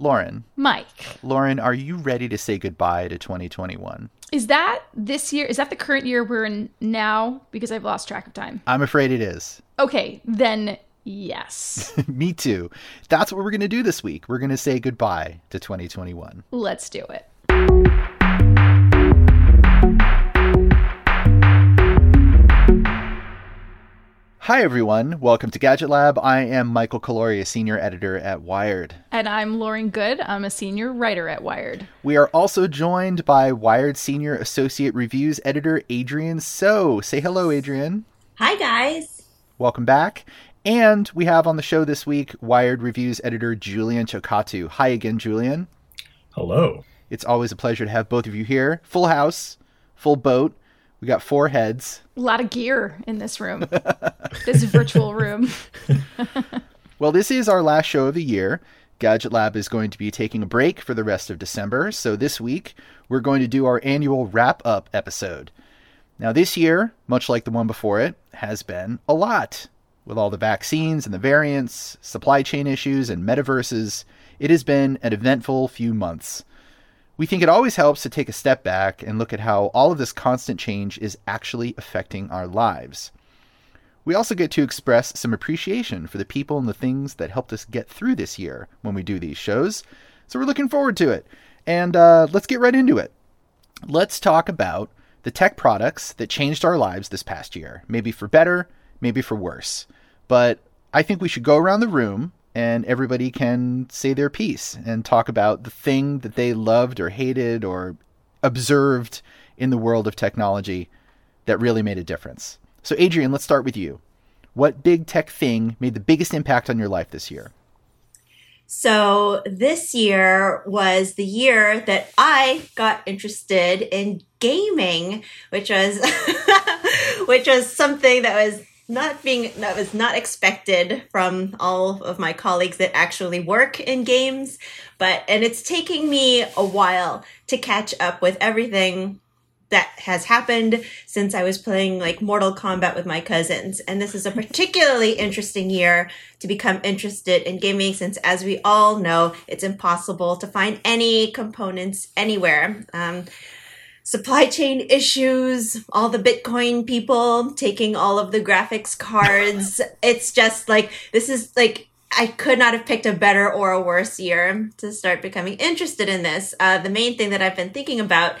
Lauren. Mike. Lauren, are you ready to say goodbye to 2021? Is that this year? Is that the current year we're in now? Because I've lost track of time. I'm afraid it is. Okay, then yes. Me too. That's what we're going to do this week. We're going to say goodbye to 2021. Let's do it. Hi, everyone. Welcome to Gadget Lab. I am Michael Calore, senior editor at Wired. And I'm Lauren Goode. I'm a senior writer at Wired. We are also joined by Wired senior associate reviews editor Adrienne So. Say hello, Adrienne. Hi, guys. Welcome back. And we have on the show this week Wired reviews editor Julian Chokkattu. Hi again, Julian. Hello. It's always a pleasure to have both of you here. Full house, full boat. We got four heads. A lot of gear in this room, this virtual room. well, this is our last show of the year. Gadget Lab is going to be taking a break for the rest of December. So this week, we're going to do our annual wrap up episode. Now, this year, much like the one before it, has been a lot. With all the vaccines and the variants, supply chain issues, and metaverses, it has been an eventful few months. We think it always helps to take a step back and look at how all of this constant change is actually affecting our lives. We also get to express some appreciation for the people and the things that helped us get through this year when we do these shows. So we're looking forward to it. And uh, let's get right into it. Let's talk about the tech products that changed our lives this past year, maybe for better, maybe for worse. But I think we should go around the room and everybody can say their piece and talk about the thing that they loved or hated or observed in the world of technology that really made a difference. So, Adrienne, let's start with you. What big tech thing made the biggest impact on your life this year? So, this year was the year that I got interested in gaming, which was which was something that was not being that was not expected from all of my colleagues that actually work in games but and it's taking me a while to catch up with everything that has happened since I was playing like Mortal Kombat with my cousins. And this is a particularly interesting year to become interested in gaming since, as we all know, it's impossible to find any components anywhere. Um, supply chain issues, all the Bitcoin people taking all of the graphics cards. it's just like, this is like, I could not have picked a better or a worse year to start becoming interested in this. Uh, the main thing that I've been thinking about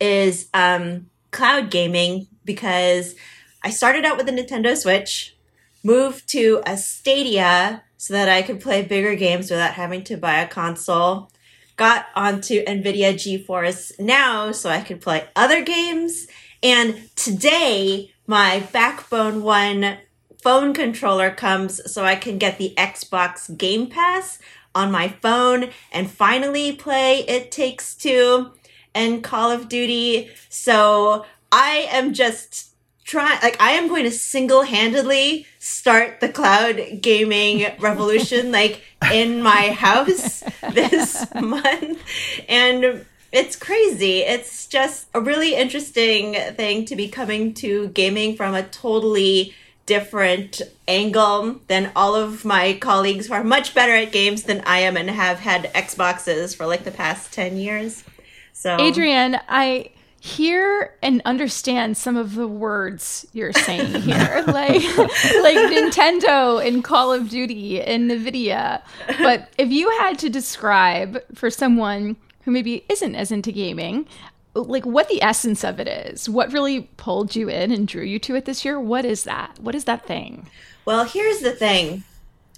is um, cloud gaming because I started out with the Nintendo Switch, moved to a Stadia so that I could play bigger games without having to buy a console got onto NVIDIA GeForce now so I could play other games. And today, my Backbone One phone controller comes so I can get the Xbox Game Pass on my phone and finally play It Takes Two and Call of Duty. So I am just try like I am going to single-handedly start the cloud gaming revolution like in my house this month and it's crazy. It's just a really interesting thing to be coming to gaming from a totally different angle than all of my colleagues who are much better at games than I am and have had Xboxes for like the past 10 years. So Adrienne, I hear and understand some of the words you're saying here. Like like Nintendo and Call of Duty and Nvidia. But if you had to describe for someone who maybe isn't as into gaming like what the essence of it is what really pulled you in and drew you to it this year what is that? What is that thing? Well here's the thing.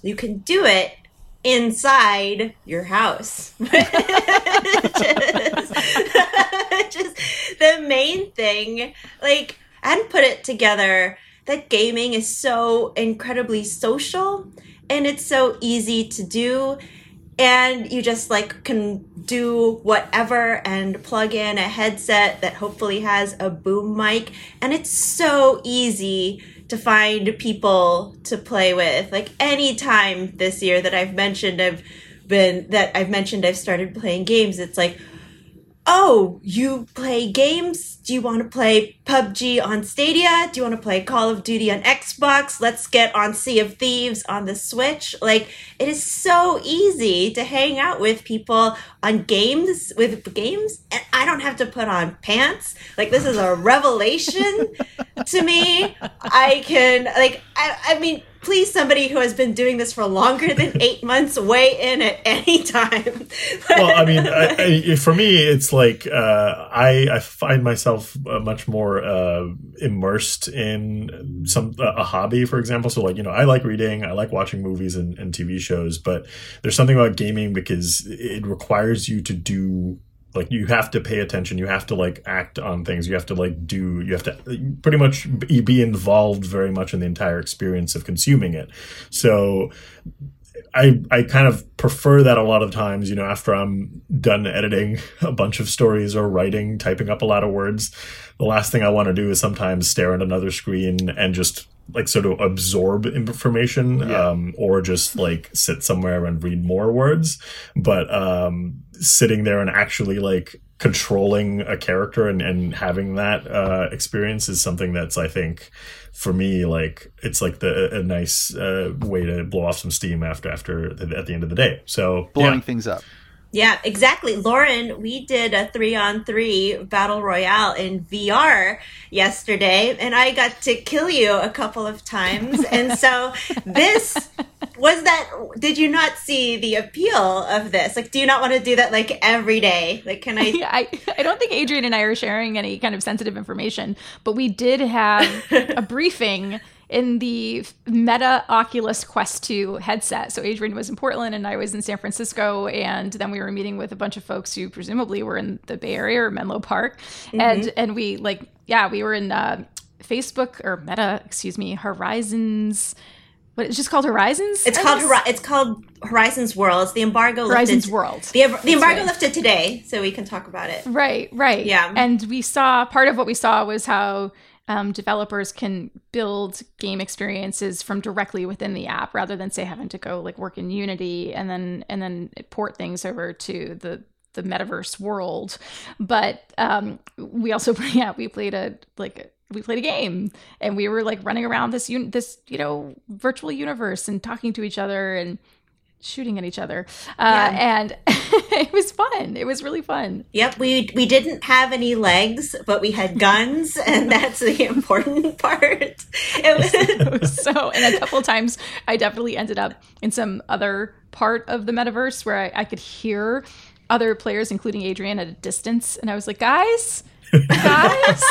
You can do it inside your house. main thing. Like, hadn't put it together that gaming is so incredibly social and it's so easy to do and you just like can do whatever and plug in a headset that hopefully has a boom mic and it's so easy to find people to play with. Like any time this year that I've mentioned I've been that I've mentioned I've started playing games, it's like oh, you play games? Do you want to play PUBG on Stadia? Do you want to play Call of Duty on Xbox? Let's get on Sea of Thieves on the Switch. Like, it is so easy to hang out with people on games, with games, and I don't have to put on pants. Like, this is a revelation to me. I can, like, I, I mean, please somebody who has been doing this for longer than eight months weigh in at any time. Well i mean I, I, for me it's like uh, I, I find myself uh, much more uh, immersed in some a hobby for example. So like you know i like reading i like watching movies and, and tv shows but there's something about gaming because it requires you to do like you have to pay attention. You have to like act on things. You have to like do you have to pretty much be involved very much in the entire experience of consuming it. So I, I kind of prefer that a lot of times, you know, after I'm done editing a bunch of stories or writing, typing up a lot of words, the last thing I want to do is sometimes stare at another screen and just like sort of absorb information yeah. um, or just like sit somewhere and read more words but um, sitting there and actually like controlling a character and, and having that uh, experience is something that's i think for me like it's like the a nice uh, way to blow off some steam after after the, at the end of the day so blowing yeah. things up yeah, exactly. Lauren, we did a three on three battle royale in VR yesterday, and I got to kill you a couple of times. and so, this was that. Did you not see the appeal of this? Like, do you not want to do that like every day? Like, can I? I, I don't think Adrienne and I are sharing any kind of sensitive information, but we did have a briefing in the Meta Oculus Quest 2 headset. So Adrienne was in Portland and I was in San Francisco. And then we were meeting with a bunch of folks who presumably were in the Bay Area or Menlo Park. Mm-hmm. And and we like, yeah, we were in uh, Facebook or Meta, excuse me, Horizons. What it's just called Horizons? It's called Hori- it's called Horizons World. It's the embargo Horizons lifted, World. The, the embargo right. lifted today, so we can talk about it. Right, right. Yeah. And we saw part of what we saw was how um, developers can build game experiences from directly within the app rather than say having to go like work in Unity and then and then port things over to the the metaverse world. But um, we also yeah we played a like we played a game and we were like running around this un- this you know virtual universe and talking to each other and shooting at each other. Uh, yeah. and it was fun. It was really fun. Yep we we didn't have any legs but we had guns and that's the important part. It was, it was so and a couple times i definitely ended up in some other part of the metaverse where I, I could hear other players including adrienne at a distance and i was like guys guys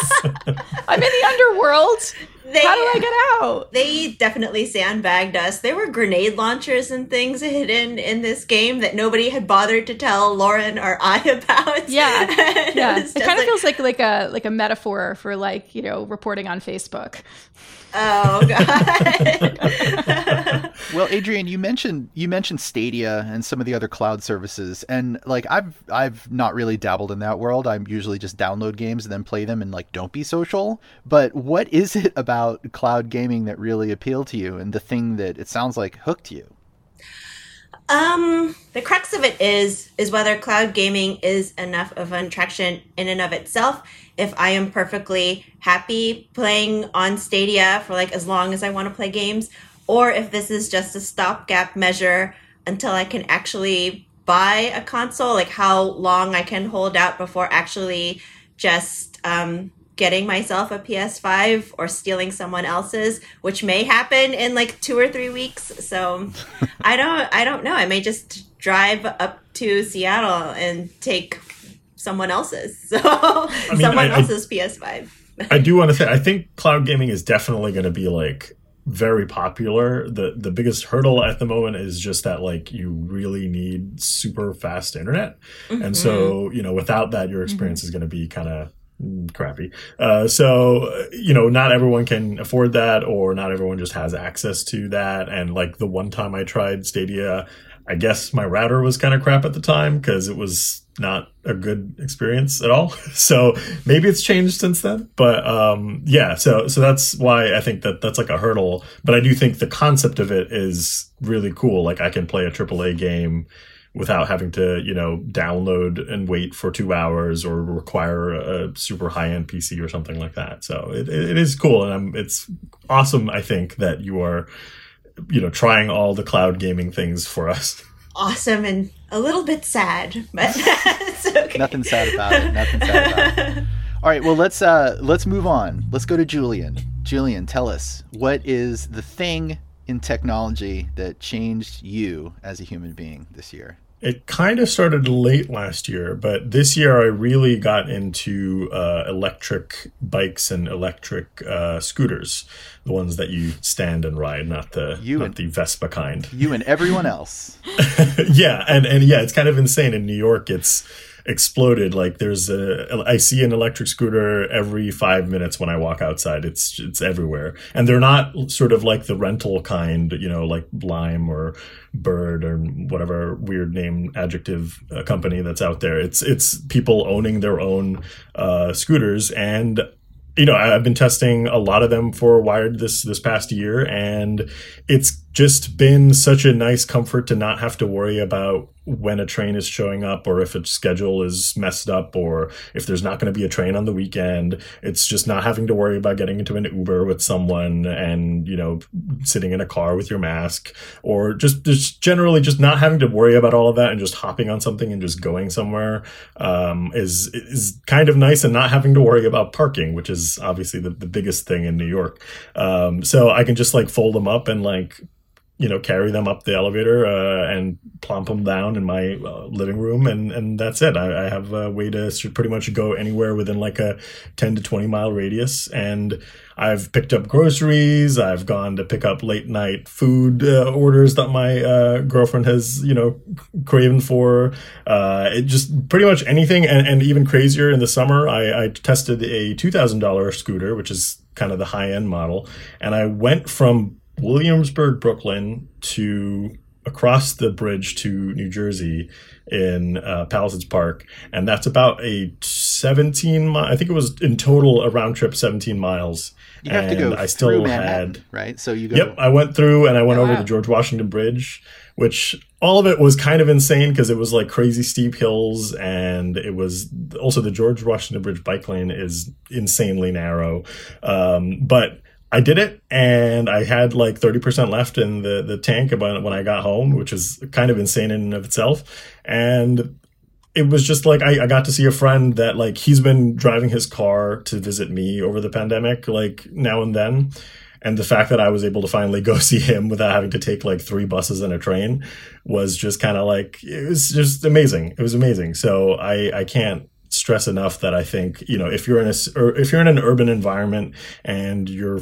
i'm in the underworld they, How do I get out? They definitely sandbagged us. There were grenade launchers and things hidden in this game that nobody had bothered to tell Lauren or I about. Yeah, yeah. It, it kind of like, feels like like a like a metaphor for like you know reporting on Facebook. Oh god. well, Adrienne, you mentioned you mentioned Stadia and some of the other cloud services, and like I've I've not really dabbled in that world. I usually just download games and then play them and like don't be social. But what is it about cloud gaming that really appealed to you, and the thing that it sounds like hooked you? Um, the crux of it is is whether cloud gaming is enough of an attraction in and of itself. If I am perfectly happy playing on Stadia for like as long as I want to play games, or if this is just a stopgap measure until I can actually buy a console, like how long I can hold out before actually just um, getting myself a PS5 or stealing someone else's, which may happen in like two or three weeks. So I don't I don't know. I may just drive up to Seattle and take someone else's. So I mean, someone I, else's I, PS5. I do want to say I think cloud gaming is definitely going to be like very popular. The the biggest hurdle at the moment is just that like you really need super fast internet. Mm-hmm. And so, you know, without that your experience mm-hmm. is going to be kind of crappy. Uh, so, you know, not everyone can afford that or not everyone just has access to that. And like the one time I tried Stadia, I guess my router was kind of crap at the time because it was not a good experience at all. So maybe it's changed since then, but um, yeah. So so that's why I think that that's like a hurdle. But I do think the concept of it is really cool. Like I can play a AAA game without having to, you know, download and wait for two hours or require a super high end PC or something like that. So it, it is cool. And I'm, it's awesome, I think, that you are, you know, trying all the cloud gaming things for us. Awesome and a little bit sad, but it's okay. Nothing sad about it. Nothing sad about it. All right, well let's uh let's move on. Let's go to Julian. Julian, tell us what is the thing in technology that changed you as a human being this year? It kind of started late last year, but this year I really got into uh, electric bikes and electric uh, scooters, the ones that you stand and ride, not the You not and- the Vespa kind. You and everyone else. yeah, and and yeah, it's kind of insane. In New York, it's exploded. Like there's a, I see an electric scooter every five minutes when I walk outside. It's it's everywhere, and they're not sort of like the rental kind, you know, like Lime or Bird or whatever weird name adjective uh, company that's out there. It's it's people owning their own uh, scooters and you know, I've been testing a lot of them for Wired this this past year, and it's just been such a nice comfort to not have to worry about when a train is showing up or if its schedule is messed up or if there's not going to be a train on the weekend. It's just not having to worry about getting into an Uber with someone and, you know, sitting in a car with your mask or just, just generally just not having to worry about all of that and just hopping on something and just going somewhere um, is is kind of nice and not having to worry about parking, which is obviously the, the biggest thing in New York. Um, so I can just like fold them up and like you know carry them up the elevator uh, and plump them down in my uh, living room and and that's it. I, I have a way to pretty much go anywhere within like a 10 to 20 mile radius and i've picked up groceries i've gone to pick up late night food uh, orders that my uh, girlfriend has you know craven for. Uh, it just pretty much anything and, and even crazier in the summer I, I tested a $2000 scooter which is kind of the high end model and i went from Williamsburg, Brooklyn to across the bridge to New Jersey in uh, Palisades Park, and that's about a 17 mile. I think it was in total a round trip 17 miles. You have to And go I still through had right? So you go. Yep, I went through and I went Oh, over wow. the George Washington Bridge, which all of it was kind of insane because it was like crazy steep hills and it was also the George Washington Bridge bike lane is insanely narrow. Um, but I did it and I had like 30% left in the, the tank when I got home, which is kind of insane in and of itself. And it was just like I, I got to see a friend that like he's been driving his car to visit me over the pandemic like now and then. And the fact that i was able to finally go see him without having to take like three buses and a train was just kind of like it was just amazing. It was amazing. So i i can't stress enough that i think you know if you're in a if you're in an urban environment and you're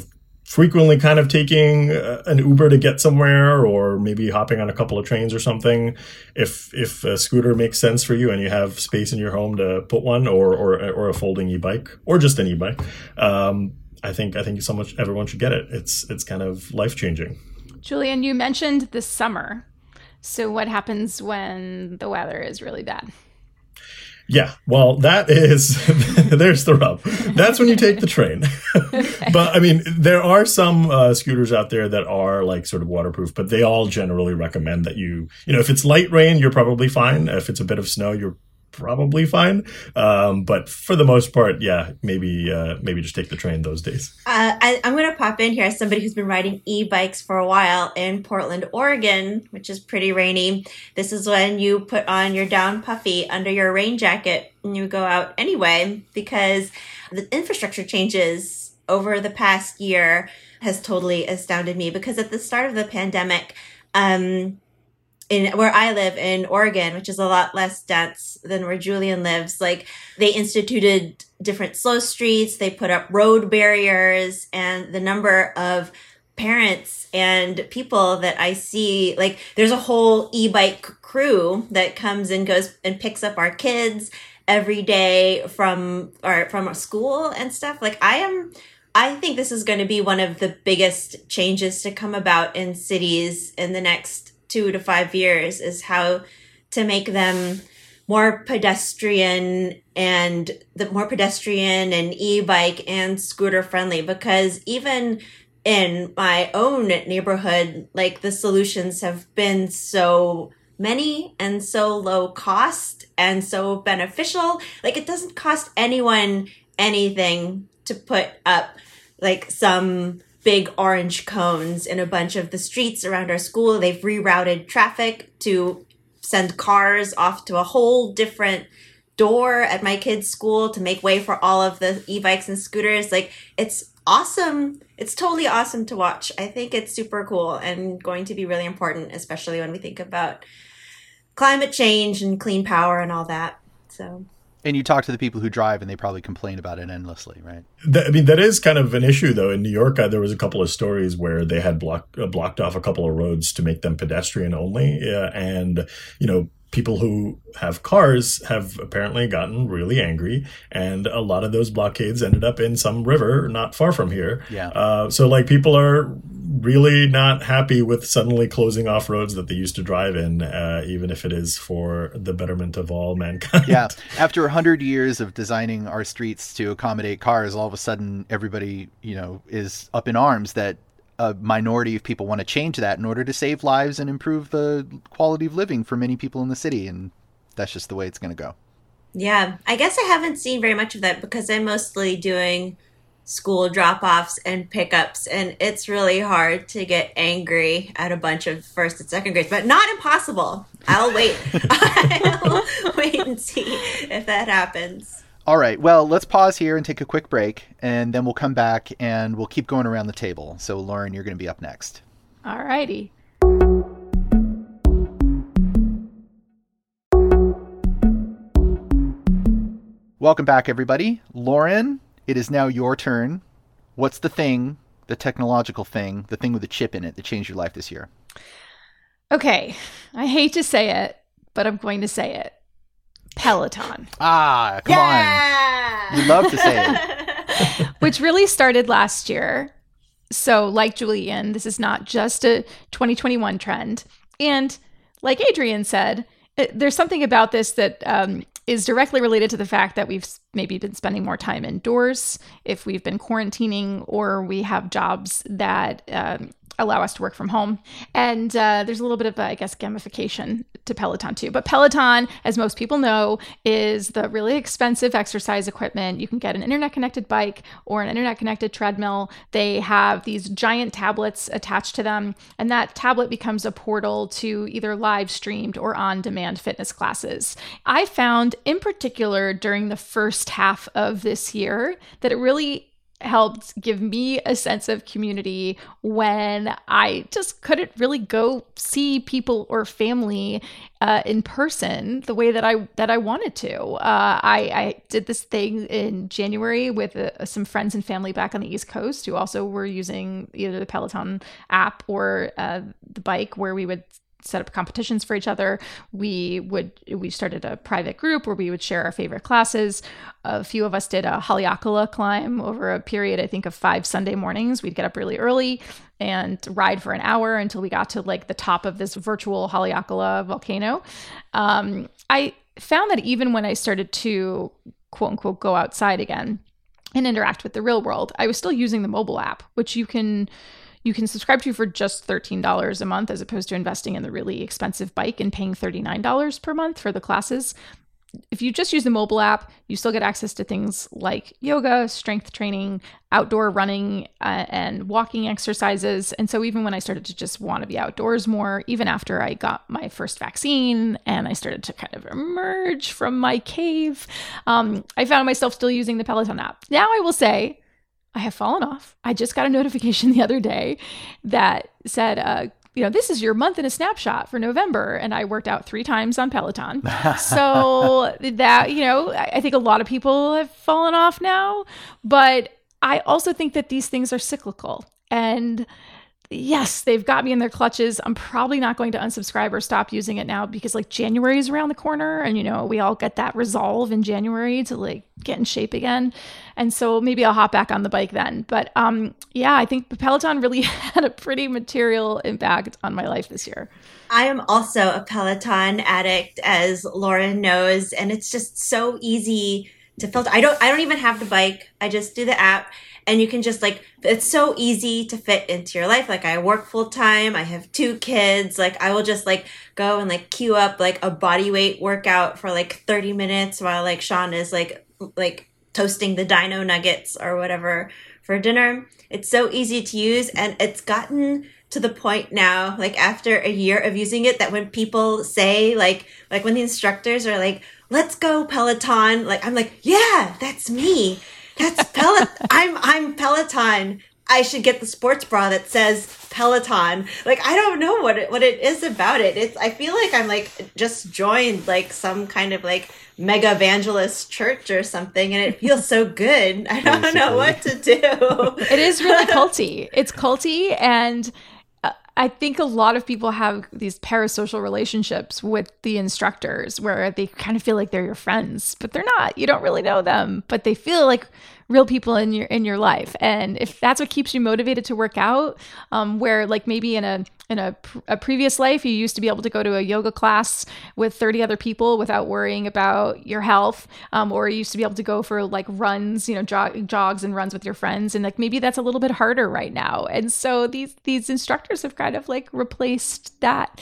frequently kind of taking uh, an Uber to get somewhere or maybe hopping on a couple of trains or something if if a scooter makes sense for you and you have space in your home to put one or or, or a folding e-bike or just an e-bike um, I think I think so much everyone should get it it's it's kind of life changing Julian, you mentioned the summer. So, what happens when the weather is really bad? Yeah, well, that is there's the rub. That's when you take the train. but I mean, there are some uh, scooters out there that are like sort of waterproof, but they all generally recommend that you, you know, if it's light rain, you're probably fine. If it's a bit of snow, you're probably fine. Um, but for the most part, yeah, maybe uh, maybe just take the train those days. Uh, I, I'm going to pop in here as somebody who's been riding e-bikes for a while in Portland, Oregon, which is pretty rainy. This is when you put on your down puffy under your rain jacket and you go out anyway because the infrastructure changes over the past year has totally astounded me because at the start of the pandemic, um, in where I live in Oregon, which is a lot less dense than where Julian lives, like they instituted different slow streets, they put up road barriers, and the number of parents and people that I see, like there's a whole e-bike crew that comes and goes and picks up our kids every day from or from our school and stuff. Like I am I think this is going to be one of the biggest changes to come about in cities in the next two to five years is how to make them more pedestrian and the more pedestrian and e-bike and scooter friendly because even in my own neighborhood like the solutions have been so many and so low cost and so beneficial. Like it doesn't cost anyone anything to put up like some big orange cones in a bunch of the streets around our school. They've rerouted traffic to send cars off to a whole different door at my kids' school to make way for all of the e-bikes and scooters. Like it's awesome. It's totally awesome to watch. I think it's super cool and going to be really important, especially when we think about climate change and clean power and all that. So and you talk to the people who drive, and they probably complain about it endlessly, right? That, I mean, that is kind of an issue, though. In New York, uh, there was a couple of stories where they had blocked uh, blocked off a couple of roads to make them pedestrian only, uh, and you know, people who have cars have apparently gotten really angry, and a lot of those blockades ended up in some river not far from here. Yeah. Uh, so, like, people are really not happy with suddenly closing off roads that they used to drive in, uh, even if it is for the betterment of all mankind. Yeah. After a hundred years of designing our streets to accommodate cars, all of a sudden everybody, you know, is up in arms that a minority of people want to change that in order to save lives and improve the quality of living for many people in the city. And that's just the way it's going to go. Yeah. I guess I haven't seen very much of that because I'm mostly doing school drop offs and pickups. And it's really hard to get angry at a bunch of first and second grades, but not impossible. I'll wait. I'll wait and see if that happens. All right. Well, let's pause here and take a quick break, and then we'll come back and we'll keep going around the table. So, Lauren, you're going to be up next. All righty. Welcome back, everybody. Lauren, it is now your turn. What's the thing, the technological thing, the thing with the chip in it that changed your life this year? Okay. I hate to say it, but I'm going to say it. Peloton. Ah, come on. yeah! on. You love to say it. Which really started last year. So, like Julian, this is not just a 2021 trend. And like Adrienne said, there's something about this that um, is directly related to the fact that we've maybe been spending more time indoors if we've been quarantining or we have jobs that um, allow us to work from home. And uh, there's a little bit of, I guess, gamification to Peloton too. But Peloton, as most people know, is the really expensive exercise equipment. You can get an internet connected bike or an internet connected treadmill. They have these giant tablets attached to them, and that tablet becomes a portal to either live streamed or on demand fitness classes. I found, in particular, during the first half of this year, that it really helped give me a sense of community when I just couldn't really go see people or family uh, in person the way that I that I wanted to. Uh, I, I did this thing in January with uh, some friends and family back on the East Coast who also were using either the Peloton app or uh, the bike, where we would set up competitions for each other. We would we started a private group where we would share our favorite classes. A few of us did a Haleakala climb over a period, I think, of five Sunday mornings. We'd get up really early and ride for an hour until we got to like the top of this virtual Haleakala volcano. Um, I found that even when I started to quote unquote go outside again and interact with the real world, I was still using the mobile app, which you can you can subscribe to for just $13 a month as opposed to investing in the really expensive bike and paying $39 per month for the classes. If you just use the mobile app, you still get access to things like yoga, strength training, outdoor running, uh, and walking exercises. And so, even when I started to just want to be outdoors more, even after I got my first vaccine and I started to kind of emerge from my cave, um, I found myself still using the Peloton app. Now, I will say, I have fallen off. I just got a notification the other day that said, uh, you know, this is your month in a snapshot for November. And I worked out three times on Peloton. so that, you know, I think a lot of people have fallen off now. But I also think that these things are cyclical. And yes, they've got me in their clutches. I'm probably not going to unsubscribe or stop using it now because like January is around the corner and you know, we all get that resolve in January to like get in shape again. And so maybe I'll hop back on the bike then. But um yeah, I think Peloton really had a pretty material impact on my life this year. I am also a Peloton addict as Lauren knows and it's just so easy to filter. I don't I don't even have the bike. I just do the app and you can just like it's so easy to fit into your life. Like i work full time i have two kids like i will just like go and like queue up like a body weight workout for like 30 minutes while like sean is like like toasting the dino nuggets or whatever for dinner. It's so easy to use and it's gotten to the point now like after a year of using it that when people say like like when the instructors are like let's go peloton like i'm like yeah that's me that's Peloton. I'm I'm Peloton. I should get the sports bra that says Peloton. Like I don't know what it what it is about it. It's I feel like I'm like just joined like some kind of like mega evangelist church or something and it feels so good. I don't Basically. know what to do. it is really culty. It's culty and I think a lot of people have these parasocial relationships with the instructors where they kind of feel like they're your friends, but they're not. You don't really know them, but they feel like real people in your in your life. And if that's what keeps you motivated to work out um, where like maybe in a in a, a previous life you used to be able to go to a yoga class with 30 other people without worrying about your health um, or you used to be able to go for like runs you know jog, jogs and runs with your friends. And like maybe that's a little bit harder right now. And so these these instructors have kind of like replaced that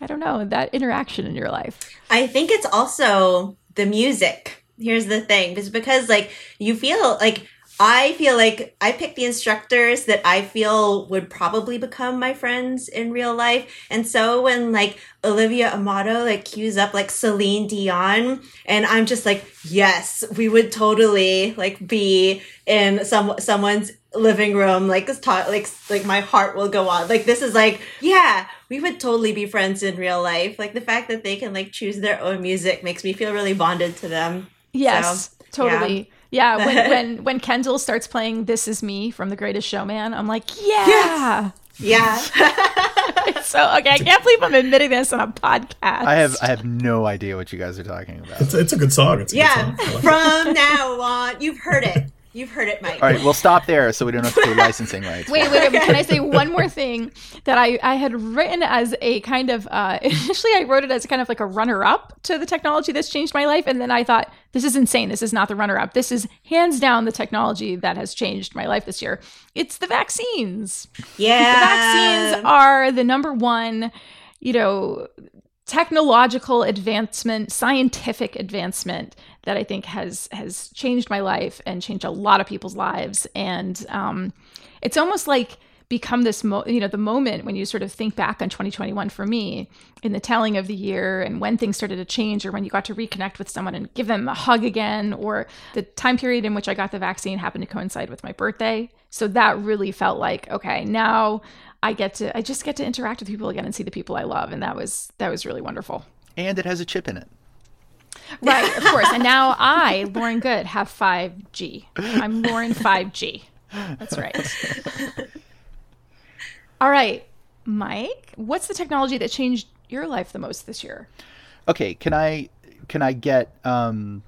i don't know that interaction in your life. I think it's also the music here's the thing is because like you feel like I feel like I pick the instructors that I feel would probably become my friends in real life. And so when like Olivia Amato like cues up like Celine Dion and I'm just like, yes, we would totally like be in some someone's living room like this talk like like my heart will go on. Like this is like, yeah, we would totally be friends in real life. Like the fact that they can like choose their own music makes me feel really bonded to them. Yes, so, totally. Yeah, yeah when, when when Kendall starts playing "This Is Me" from The Greatest Showman, I'm like, yeah, yes. yeah. so okay, I can't believe I'm admitting this on a podcast. I have I have no idea what you guys are talking about. It's, it's a good song. It's yeah. Song. From now on, you've heard it. You've heard it, Mike. All right, we'll stop there so we don't have to pay licensing rights. Wait, wait, wait. Can I say one more thing that I, I had written as a kind of, uh, initially I wrote it as kind of like a runner up to the technology that's changed my life. And then I thought, this is insane. This is not the runner up. This is hands down the technology that has changed my life this year. It's the vaccines. Yeah. The vaccines are the number one, you know, technological advancement, scientific advancement that I think has has changed my life and changed a lot of people's lives. And um, it's almost like become this mo- you know the moment when you sort of think back on 2021 for me in the telling of the year and when things started to change or when you got to reconnect with someone and give them a hug again or the time period in which I got the vaccine happened to coincide with my birthday so that really felt like okay now I get to I just get to interact with people again and see the people I love and that was that was really wonderful and it has a chip in it Right, of course. And now I, Lauren Goode, have 5G. I'm Lauren 5G. That's right. All right, Mike, what's the technology that changed your life the most this year? Okay, can I can I get um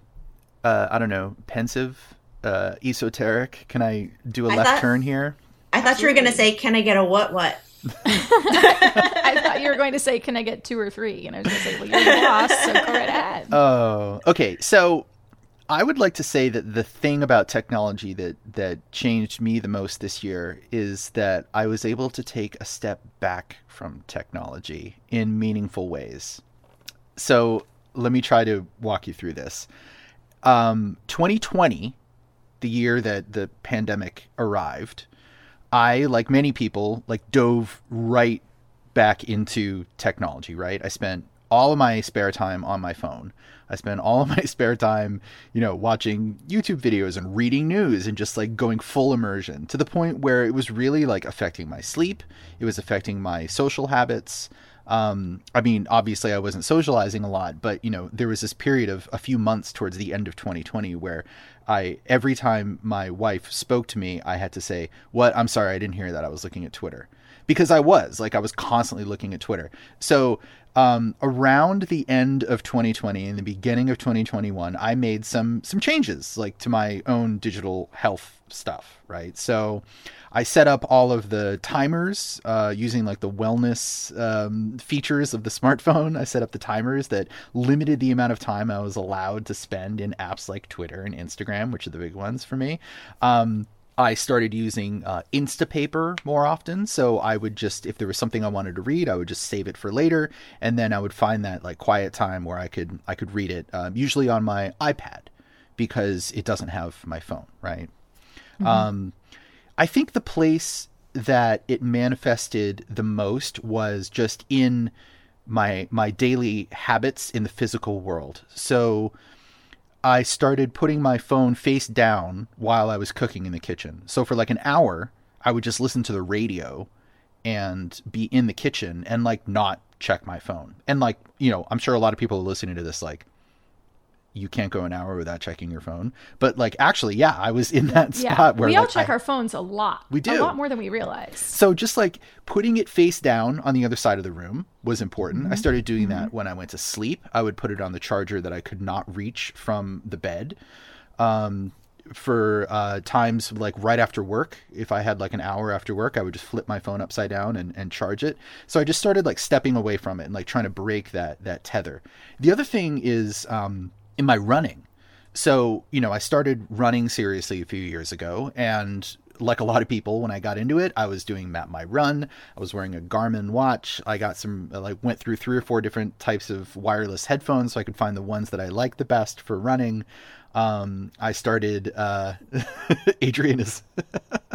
uh I don't know, pensive, uh esoteric? Can I do a I left thought, turn here? I thought you were going to say can I get a what what? I thought you were going to say, "Can I get two or three? And I was going to say, "Well, you're the boss, so go right ahead." Oh, okay. So I would like to say that the thing about technology that that changed me the most this year is that I was able to take a step back from technology in meaningful ways. So let me try to walk you through this. Um, 2020, the year that the pandemic arrived, I, like many people, like dove right back into technology, right? I spent all of my spare time on my phone. I spent all of my spare time, you know, watching YouTube videos and reading news and just like going full immersion to the point where it was really like affecting my sleep. It was affecting my social habits. Um, I mean, obviously, I wasn't socializing a lot, but you know, there was this period of a few months towards the end of 2020 where I every time my wife spoke to me, I had to say, "What? I'm sorry, I didn't hear that. I was looking at Twitter." because I was like I was constantly looking at Twitter. So um, around the end of 2020 and the beginning of 2021, I made some some changes like to my own digital health stuff. Right, so I set up all of the timers uh, using like the wellness um, features of the smartphone. I set up the timers that limited the amount of time I was allowed to spend in apps like Twitter and Instagram, which are the big ones for me. Um, I started using uh, Instapaper more often. So I would just, if there was something I wanted to read, I would just save it for later, and then I would find that like quiet time where I could I could read it, um, usually on my iPad, because it doesn't have my phone, right? Mm-hmm. Um, I think the place that it manifested the most was just in my my daily habits in the physical world. So I started putting my phone face down while I was cooking in the kitchen. So for like an hour, I would just listen to the radio and be in the kitchen and like not check my phone. And like, you know, I'm sure a lot of people are listening to this like you can't go an hour without checking your phone. But like actually, yeah, I was in that spot yeah, where we all like, check I, our phones a lot. We do. a lot more than we realize. So just like putting it face down on the other side of the room was important. Mm-hmm. I started doing mm-hmm. that when I went to sleep. I would put it on the charger that I could not reach from the bed. Um, for uh, times like right after work, if I had like an hour after work, I would just flip my phone upside down and, and charge it. So I just started like stepping away from it and like trying to break that that tether. The other thing is um, in my running. So, you know, I started running seriously a few years ago and like a lot of people when I got into it, I was doing map my run. I was wearing a Garmin watch. I got some like went through three or four different types of wireless headphones so I could find the ones that I like the best for running. Um, I started uh Adrienne is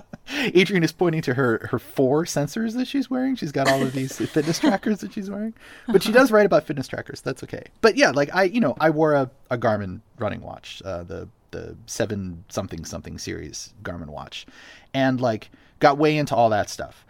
Adrienne is pointing to her her four sensors that she's wearing. She's got all of these fitness trackers that she's wearing, but she does write about fitness trackers. That's okay. But yeah, like I, you know, I wore a, a Garmin running watch, uh, the the seven something something series Garmin watch, and like got way into all that stuff.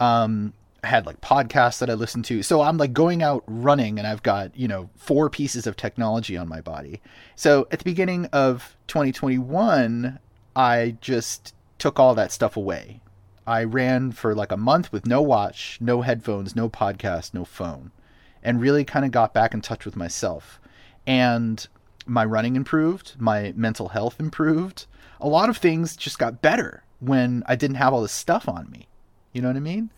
Um, I had like podcasts that I listened to. So I'm like going out running and I've got, you know, four pieces of technology on my body. So at the beginning of 2021, I just took all that stuff away. I ran for like a month with no watch, no headphones, no podcast, no phone, and really kind of got back in touch with myself. And my running improved, my mental health improved. A lot of things just got better when I didn't have all this stuff on me. You know what I mean?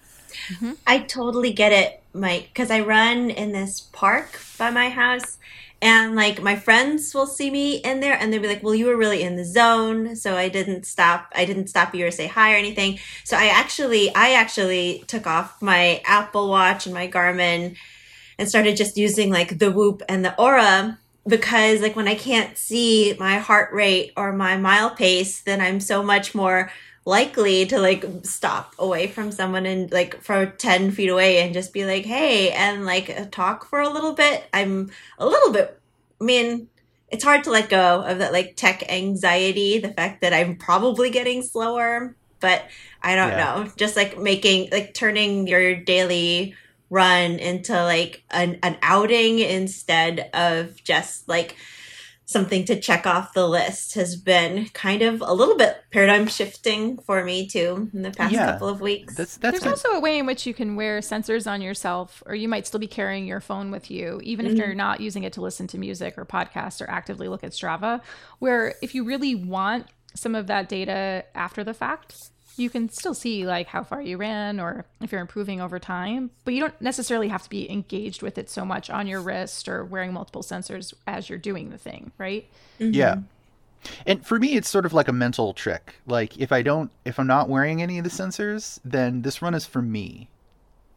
Mm-hmm. I totally get it, Mike, because I run in this park by my house and like my friends will see me in there and they'll be like, well, you were really in the zone. So I didn't stop. I didn't stop you or say hi or anything. So I actually, I actually took off my Apple watch and my Garmin and started just using like the Whoop and the Oura because like when I can't see my heart rate or my mile pace, then I'm so much more likely to like stop away from someone and like for 10 feet away and just be like hey and like talk for a little bit i'm a little bit i mean it's hard to let go of that like tech anxiety the fact that i'm probably getting slower but i don't yeah. know just like making like turning your daily run into like an, an outing instead of just like something to check off the list has been kind of a little bit paradigm shifting for me too in the past yeah, couple of weeks. That's, that's There's also a way in which you can wear sensors on yourself, or you might still be carrying your phone with you, even mm-hmm. if you're not using it to listen to music or podcasts or actively look at Strava. Where if you really want some of that data after the fact, you can still see like how far you ran or if you're improving over time, but you don't necessarily have to be engaged with it so much on your wrist or wearing multiple sensors as you're doing the thing, right? Mm-hmm. Yeah. And for me it's sort of like a mental trick. Like if I don't if I'm not wearing any of the sensors, then this run is for me.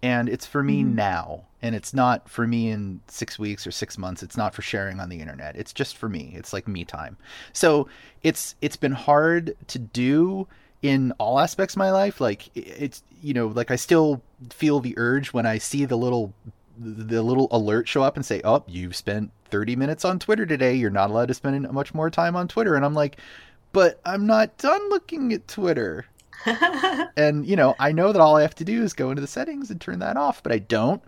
And it's for me mm-hmm. now. And it's not for me in 6 weeks or 6 months. It's not for sharing on the internet. It's just for me. It's like me time. So it's it's been hard to do in all aspects of my life like it's you know like i still feel the urge when i see the little the little alert show up and say oh you've spent 30 minutes on twitter today. You're not allowed to spend much more time on twitter. And i'm like but i'm not done looking at twitter. And you know i know that all i have to do is go into the settings and turn that off but i don't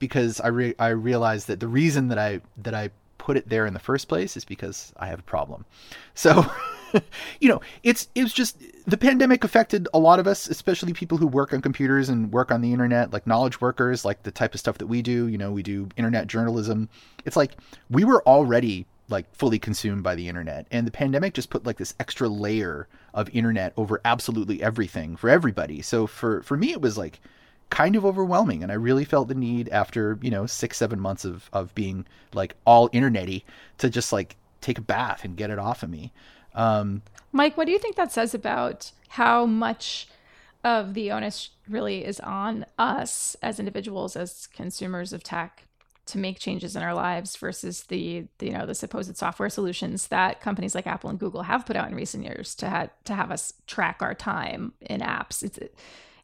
because i re- i realize that the reason that i that i put it there in the first place is because i have a problem. So you know, it's it was just the pandemic affected a lot of us, especially people who work on computers and work on the internet, like knowledge workers, like the type of stuff that we do. You know, we do internet journalism. It's like we were already like fully consumed by the internet, and the pandemic just put like this extra layer of internet over absolutely everything for everybody. So for for me, it was like kind of overwhelming and i really felt the need after you know six seven months of of being like all internety to just like take a bath and get it off of me um, Mike, what do you think that says about how much of the onus really is on us as individuals, as consumers of tech, to make changes in our lives versus the, the you know the supposed software solutions that companies like Apple and Google have put out in recent years to have to have us track our time in apps. It's, it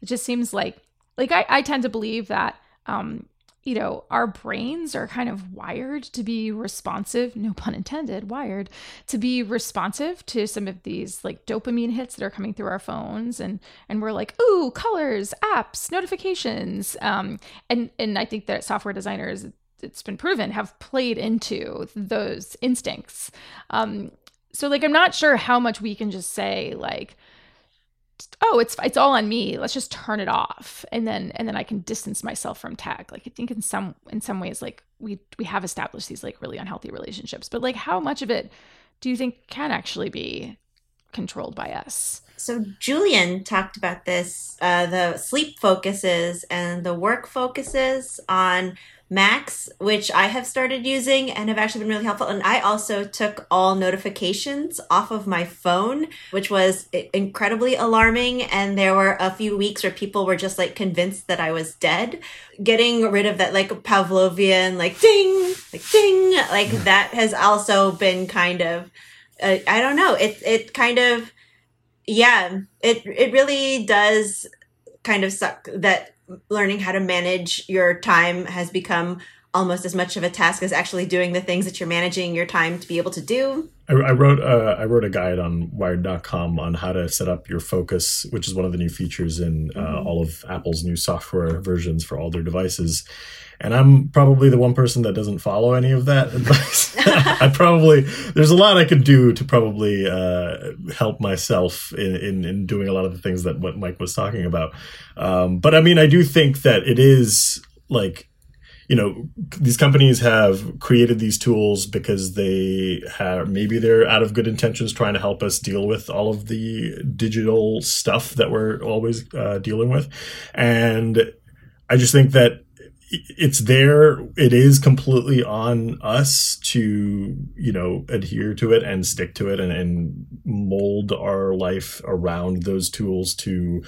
just seems like like I, I tend to believe that um, you know, our brains are kind of wired to be responsive, no pun intended, wired to be responsive to some of these like dopamine hits that are coming through our phones and and we're like, ooh, colors, apps, notifications. Um, and and I think that software designers it's been proven have played into those instincts. Um, so like I'm not sure how much we can just say like oh it's it's all on me. Let's just turn it off. And then and then i can distance myself from tech. Like i think in some in some ways like we we have established these like really unhealthy relationships. But like how much of it do you think can actually be controlled by us so julian talked about this uh, the sleep focuses and the work focuses on Macs, which I have started using and have actually been really helpful. And I also took all notifications off of my phone, which was incredibly alarming. And there were a few weeks where people were just like convinced that I was dead. Getting rid of that like Pavlovian, like ding, like ding, like that has also been kind of, uh, I don't know, it, it kind of, yeah, it, it really does kind of suck that learning how to manage your time has become almost as much of a task as actually doing the things that you're managing your time to be able to do. I, I wrote uh, I wrote a guide on Wired.com on how to set up your focus, which is one of the new features in uh, mm-hmm. all of Apple's new software versions for all their devices. And I'm probably the one person that doesn't follow any of that advice. I probably there's a lot I could do to probably uh, help myself in, in, in doing a lot of the things that what Mike was talking about. Um, but I mean, I do think that it is like you know these companies have created these tools because they have maybe they're out of good intentions trying to help us deal with all of the digital stuff that we're always uh, dealing with. And i just think that it's there. It is completely on us to you know adhere to it and stick to it and, and mold our life around those tools to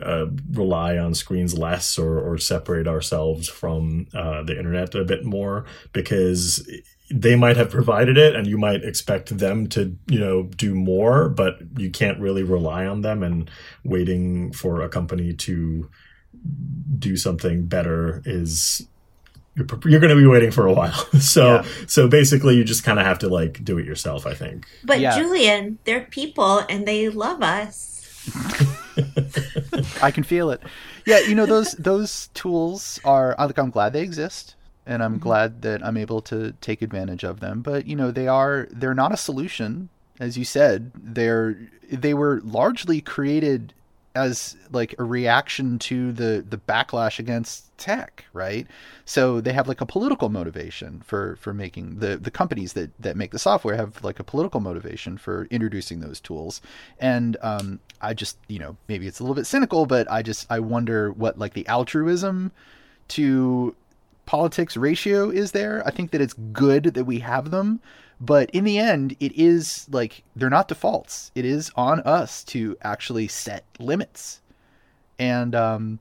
uh, rely on screens less or, or separate ourselves from uh, the internet a bit more because they might have provided it and you might expect them to you know do more but you can't really rely on them and waiting for a company to do something better is you're, you're going to be waiting for a while. so yeah. so basically you just kind of have to like do it yourself, I think. But yeah. Julian, they're people and they love us. I can feel it. Yeah, you know those those tools are like I'm glad they exist and I'm mm-hmm. glad that I'm able to take advantage of them, but you know they are they're not a solution as you said. They're they were largely created as like a reaction to the the backlash against tech, right? So they have like a political motivation for for making the the companies that that make the software have like a political motivation for introducing those tools. And um, I just you know maybe it's a little bit cynical, but I just I wonder what like the altruism to politics ratio is there. I think that it's good that we have them, but in the end, it is like they're not defaults. It is on us to actually set limits. And um,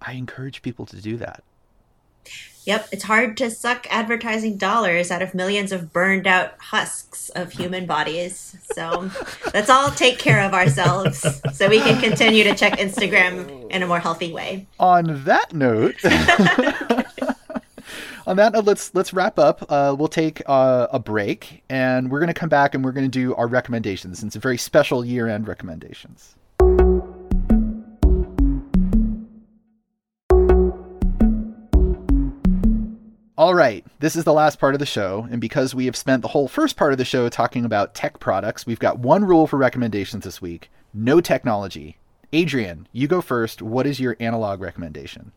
I encourage people to do that. Yep, it's hard to suck advertising dollars out of millions of burned out husks of human bodies. So let's all take care of ourselves so we can continue to check Instagram in a more healthy way. On that note, on that note, let's let's wrap up. Uh, we'll take uh, a break, and we're going to come back and we're going to do our recommendations. And it's a very special year-end recommendations. All right, this is the last part of the show, and because we have spent the whole first part of the show talking about tech products, we've got one rule for recommendations this week no technology. Adrienne, you go first. What is your analog recommendation?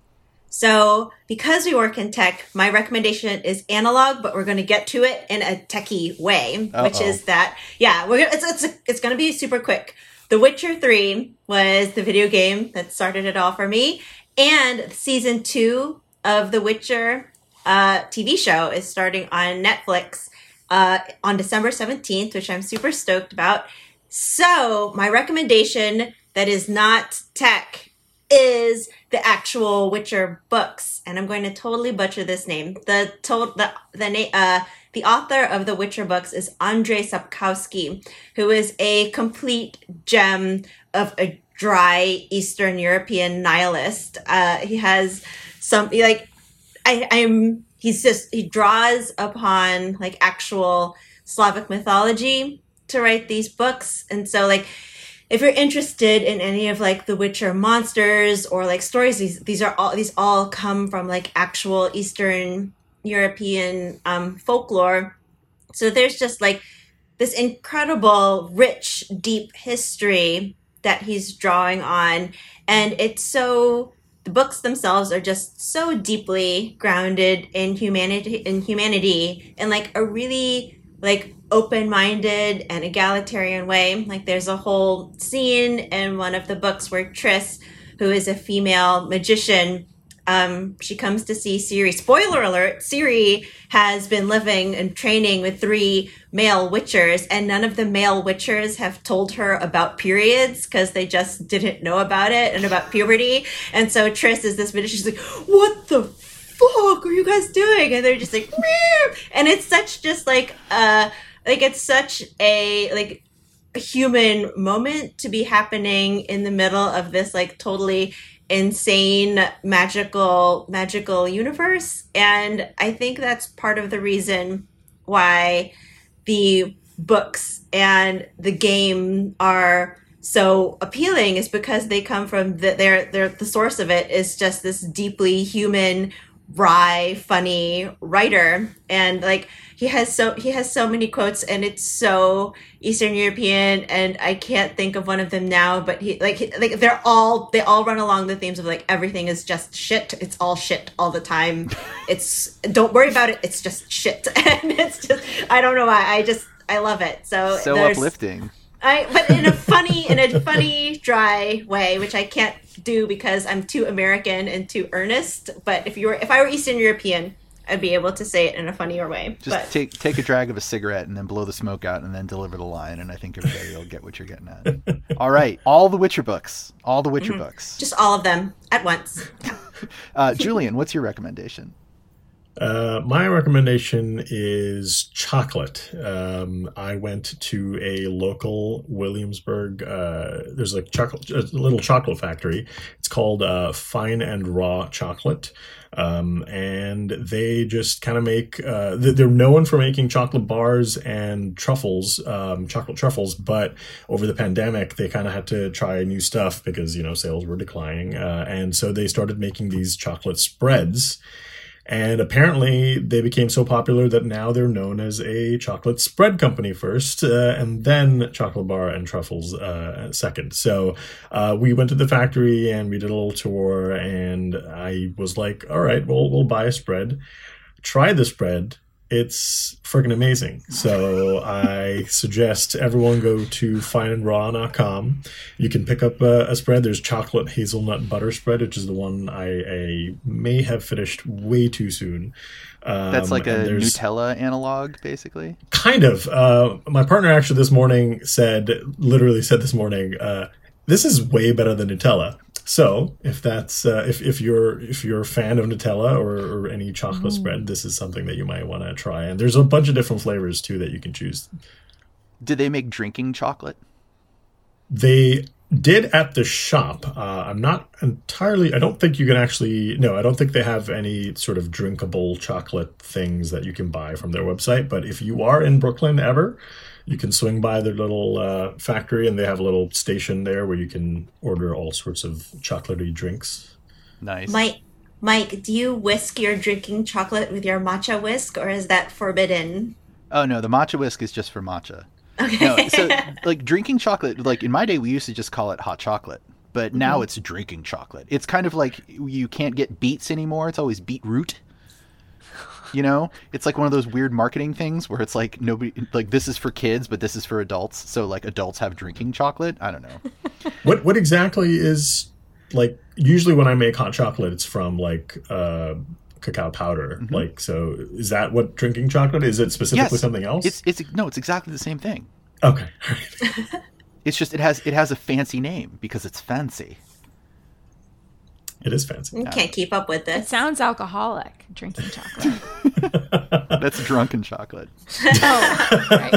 So, because we work in tech, my recommendation is analog, but we're going to get to it in a techie way, Uh-oh. which is that yeah, we're gonna, it's it's it's going to be super quick. The Witcher Three was the video game that started it all for me, and season two of The Witcher uh, TV show is starting on Netflix uh, on December seventeenth, which I'm super stoked about. So, my recommendation that is not tech is the actual Witcher books, and I'm going to totally butcher this name. The to- the the na- uh, the author of the Witcher books is Andrzej Sapkowski, who is a complete gem of a dry Eastern European nihilist. Uh, he has some like I, I'm he's just he draws upon like actual Slavic mythology to write these books, and so like if you're interested in any of like the Witcher monsters or like stories, these these are all these all come from like actual Eastern European um, folklore. So there's just like this incredible, rich, deep history that he's drawing on, and it's so the books themselves are just so deeply grounded in humanity in humanity and like a really like open minded and egalitarian way. Like there's a whole scene in one of the books where Triss, who is a female magician, um, she comes to see Ciri. Spoiler alert: Ciri has been living and training with three male witchers, and none of the male witchers have told her about periods because they just didn't know about it and about puberty. And so Triss is this magician. She's like, "What the fuck are you guys doing?" And they're just like, Meow. and it's such just like uh like it's such a like a human moment to be happening in the middle of this like totally insane magical magical universe and i think that's part of the reason why the books and the game are so appealing is because they come from the, their their the source of it is just this deeply human wry funny writer. And like he has so he has so many quotes and it's so eastern european and i can't think of one of them now but he like he, like they're all they all run along the themes of like everything is just shit. It's all shit all the time. It's don't worry about it. It's just shit. And it's just i don't know why. I just i love it. So so uplifting I, but in a funny, in a funny, dry way, which I can't do because I'm too American and too earnest. But if you were, if I were Eastern European, I'd be able to say it in a funnier way. Just but. take take a drag of a cigarette and then blow the smoke out and then deliver the line, and I think everybody will get what you're getting at. all right, all the Witcher books, all the Witcher mm-hmm. books, just all of them at once. uh, Julian, what's your recommendation? Uh, my recommendation is chocolate. Um, I went to a local Williamsburg. Uh, there's a chocolate, a little chocolate factory. It's called uh, Fine and Raw Chocolate, um, and they just kind of make. Uh, they're known for making chocolate bars and truffles, um, chocolate truffles. But over the pandemic, they kind of had to try new stuff because you know sales were declining, uh, and so they started making these chocolate spreads and apparently, they became so popular that now they're known as a chocolate spread company first, uh, and then chocolate bar and truffles uh, second. So uh, we went to the factory and we did a little tour, and I was like, "All right, well, we'll buy a spread." Try the spread, it's freaking amazing. So I suggest everyone go to fineandraw.com. You can pick up a, a, spread. There's chocolate hazelnut butter spread, which is the one I, I may have finished way too soon. Um, That's like a Nutella analog, basically. Kind of. Uh, my partner actually this morning said, literally said this morning, uh, this is way better than Nutella. So if that's uh, if if you're if you're a fan of Nutella or, or any chocolate mm. spread, this is something that you might want to try. And there's a bunch of different flavors too that you can choose. Do they make drinking chocolate? They did at the shop. Uh, I'm not entirely. I don't think you can actually. No, I don't think they have any sort of drinkable chocolate things that you can buy from their website. But if you are in Brooklyn ever, you can swing by their little uh, factory and they have a little station there where you can order all sorts of chocolatey drinks. Nice. Mike. Mike, do you whisk your drinking chocolate with your matcha whisk, or is that forbidden? Oh no, the matcha whisk is just for matcha. Okay. No, so like drinking chocolate, like in my day, we used to just call it hot chocolate, but now it's drinking chocolate. It's kind of like you can't get beets anymore. It's always beetroot. You know, it's like one of those weird marketing things where it's like nobody, like this is for kids, but this is for adults. So like adults have drinking chocolate. I don't know. What what exactly is like? Usually, when I make hot chocolate, it's from like uh, cacao powder. Mm-hmm. Like, so is that what drinking chocolate is? It specifically Yes, something else? It's it's no, it's exactly the same thing. okay. It's just it has it has a fancy name because it's fancy. it is fancy. You can't keep up with It this. sounds alcoholic, drinking chocolate. That's drunken chocolate. oh, right.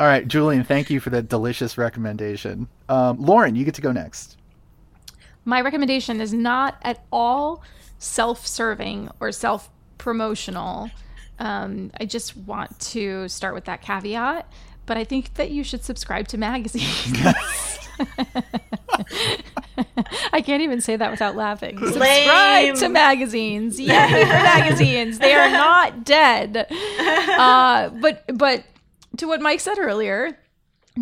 All right, Julian, thank you for that delicious recommendation. Um, Lauren, you get to go next. My recommendation is not at all self serving or self promotional. Um, I just want to start with that caveat, but I think that you should subscribe to magazines. I can't even say that without laughing. Subscribe to magazines. Yay for magazines. They are not dead. Uh, but but to what Mike said earlier,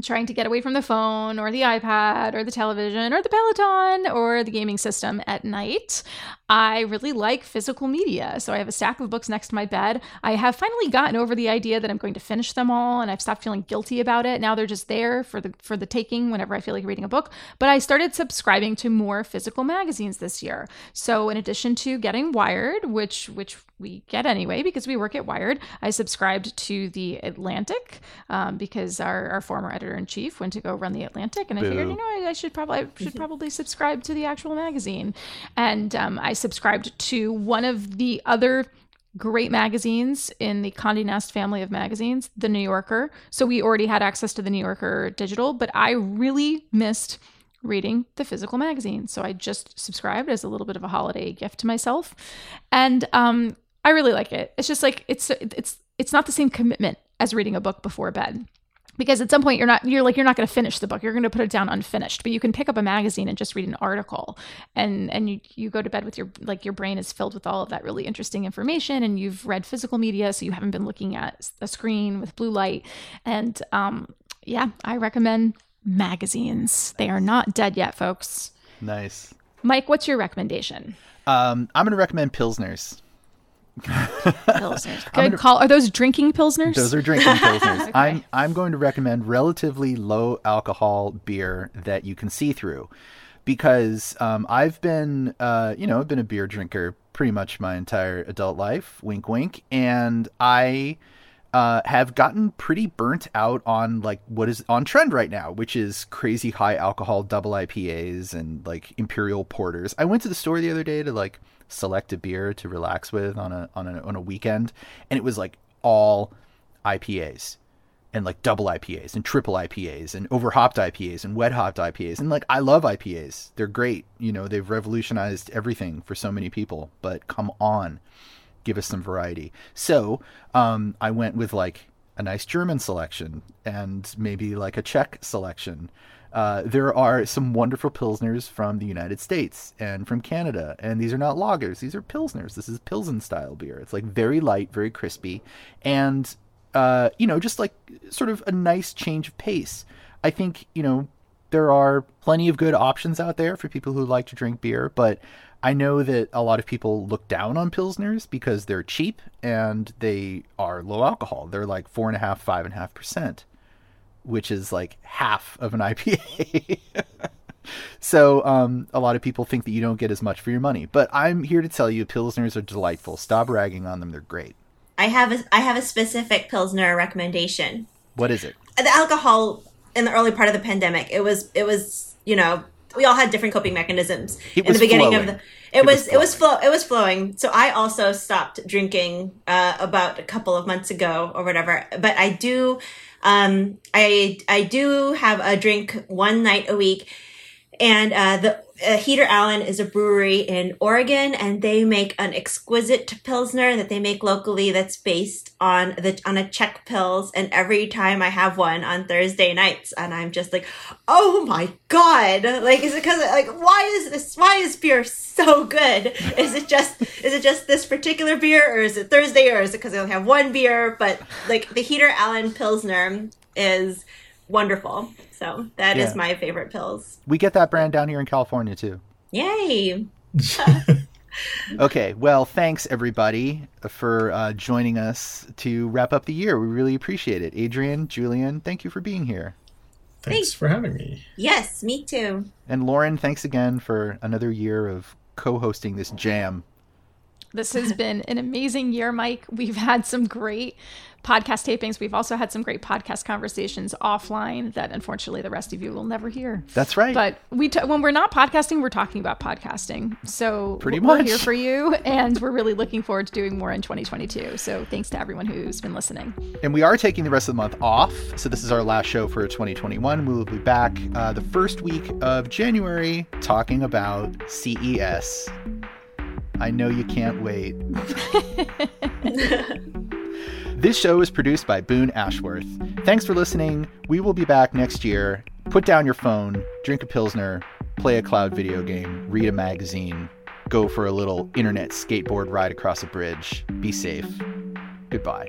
trying to get away from the phone or the iPad or the television or the Peloton or the gaming system at night. I really like physical media. So I have a stack of books next to my bed. I have finally gotten over the idea that I'm going to finish them all and I've stopped feeling guilty about it. Now they're just there for the for the taking whenever I feel like reading a book. But I started subscribing to more physical magazines this year. So in addition to getting Wired, which which we get anyway because we work at Wired. I subscribed to the Atlantic um, because our, our former editor in chief went to go run the Atlantic, and I figured, you know, I, I should probably I should probably subscribe to the actual magazine. And um, I subscribed to one of the other great magazines in the Condé Nast family of magazines, The New Yorker. So we already had access to The New Yorker digital, but I really missed reading the physical magazine. So I just subscribed as a little bit of a holiday gift to myself. And um, I really like it. It's just like it's it's it's not the same commitment as reading a book before bed. Because at some point you're not you're like you're not going to finish the book. You're going to put it down unfinished. But you can pick up a magazine and just read an article, and and you you go to bed with your like your brain is filled with all of that really interesting information, and you've read physical media, so you haven't been looking at a screen with blue light. And um, yeah, I recommend magazines. They are not dead yet, folks. Nice. Mike, what's your recommendation? Um, I'm going to recommend Pilsners. Pilsners. Good gonna- call. Are those drinking pilsners? Those are drinking Pilsners. I'm, I'm going to recommend relatively low alcohol beer that you can see through because um, I've been, uh, you know, I've been a beer drinker pretty much my entire adult life. Wink, wink. And I uh, have gotten pretty burnt out on like what is on trend right now, which is crazy high alcohol double IPAs and like imperial porters. I went to the store the other day to like select a beer to relax with on a on a on a weekend, and it was like all IPAs and like double IPAs and triple IPAs and overhopped IPAs and wet hopped IPAs. And like I love IPAs. They're great. You know, they've revolutionized everything for so many people. But come on, give us some variety. So, um, I went with like a nice German selection and maybe like a Czech selection. Uh, there are some wonderful pilsners from the United States and from Canada, and these are not lagers; these are pilsners. This is pilsen style beer. It's like very light, very crispy, and uh, you know, just like sort of a nice change of pace. I think you know there are plenty of good options out there for people who like to drink beer, but I know that a lot of people look down on pilsners because they're cheap and they are low alcohol. They're like four and a half, five and a half percent, which is like half of an IPA. so um, a lot of people think that you don't get as much for your money, but I'm here to tell you pilsners are delightful. Stop ragging on them; they're great. I have a I have a specific pilsner recommendation. What is it? The alcohol in the early part of the pandemic, it was it was you know we all had different coping mechanisms It in the beginning flowing. of the. It, It was, was it was flow it was flowing. So I also stopped drinking uh, about a couple of months ago or whatever. But I do, um, I I do have a drink one night a week. And uh, the uh, Heater Allen is a brewery in Oregon, and they make an exquisite pilsner that they make locally. That's based on the on a Czech pils. And every time I have one on Thursday nights, and I'm just like, oh my god! Like, is it because like why is this? Why is beer so good? Is it just is it just this particular beer, or is it Thursday, or is it because I only have one beer? But like the Heater Allen pilsner is wonderful. So that is Yeah. my favorite pils. We get that brand down here in California too. Yay! Okay, well, thanks everybody for uh, joining us to wrap up the year. We really appreciate it. Adrienne, Julian, thank you for being here. Thanks Thanks. for having me. Yes, me too. And Lauren, thanks again for another year of co hosting this jam. This has been an amazing year, Mike. We've had some great podcast tapings. We've also had some great podcast conversations offline that unfortunately the rest of you will never hear. That's right. But we t- when we're not podcasting, we're talking about podcasting. So Pretty much, we're much. here for you, and we're really looking forward to doing more in 2022. So thanks to everyone who's been listening. And we are taking the rest of the month off. So this is our last show for 2021. We will be back uh, the first week of January talking about CES. I know you can't wait. this show is produced by Boone Ashworth. Thanks for listening. We will be back next year. Put down your phone, drink a Pilsner, play a cloud video game, read a magazine, go for a little internet skateboard ride across a bridge. Be safe. Goodbye.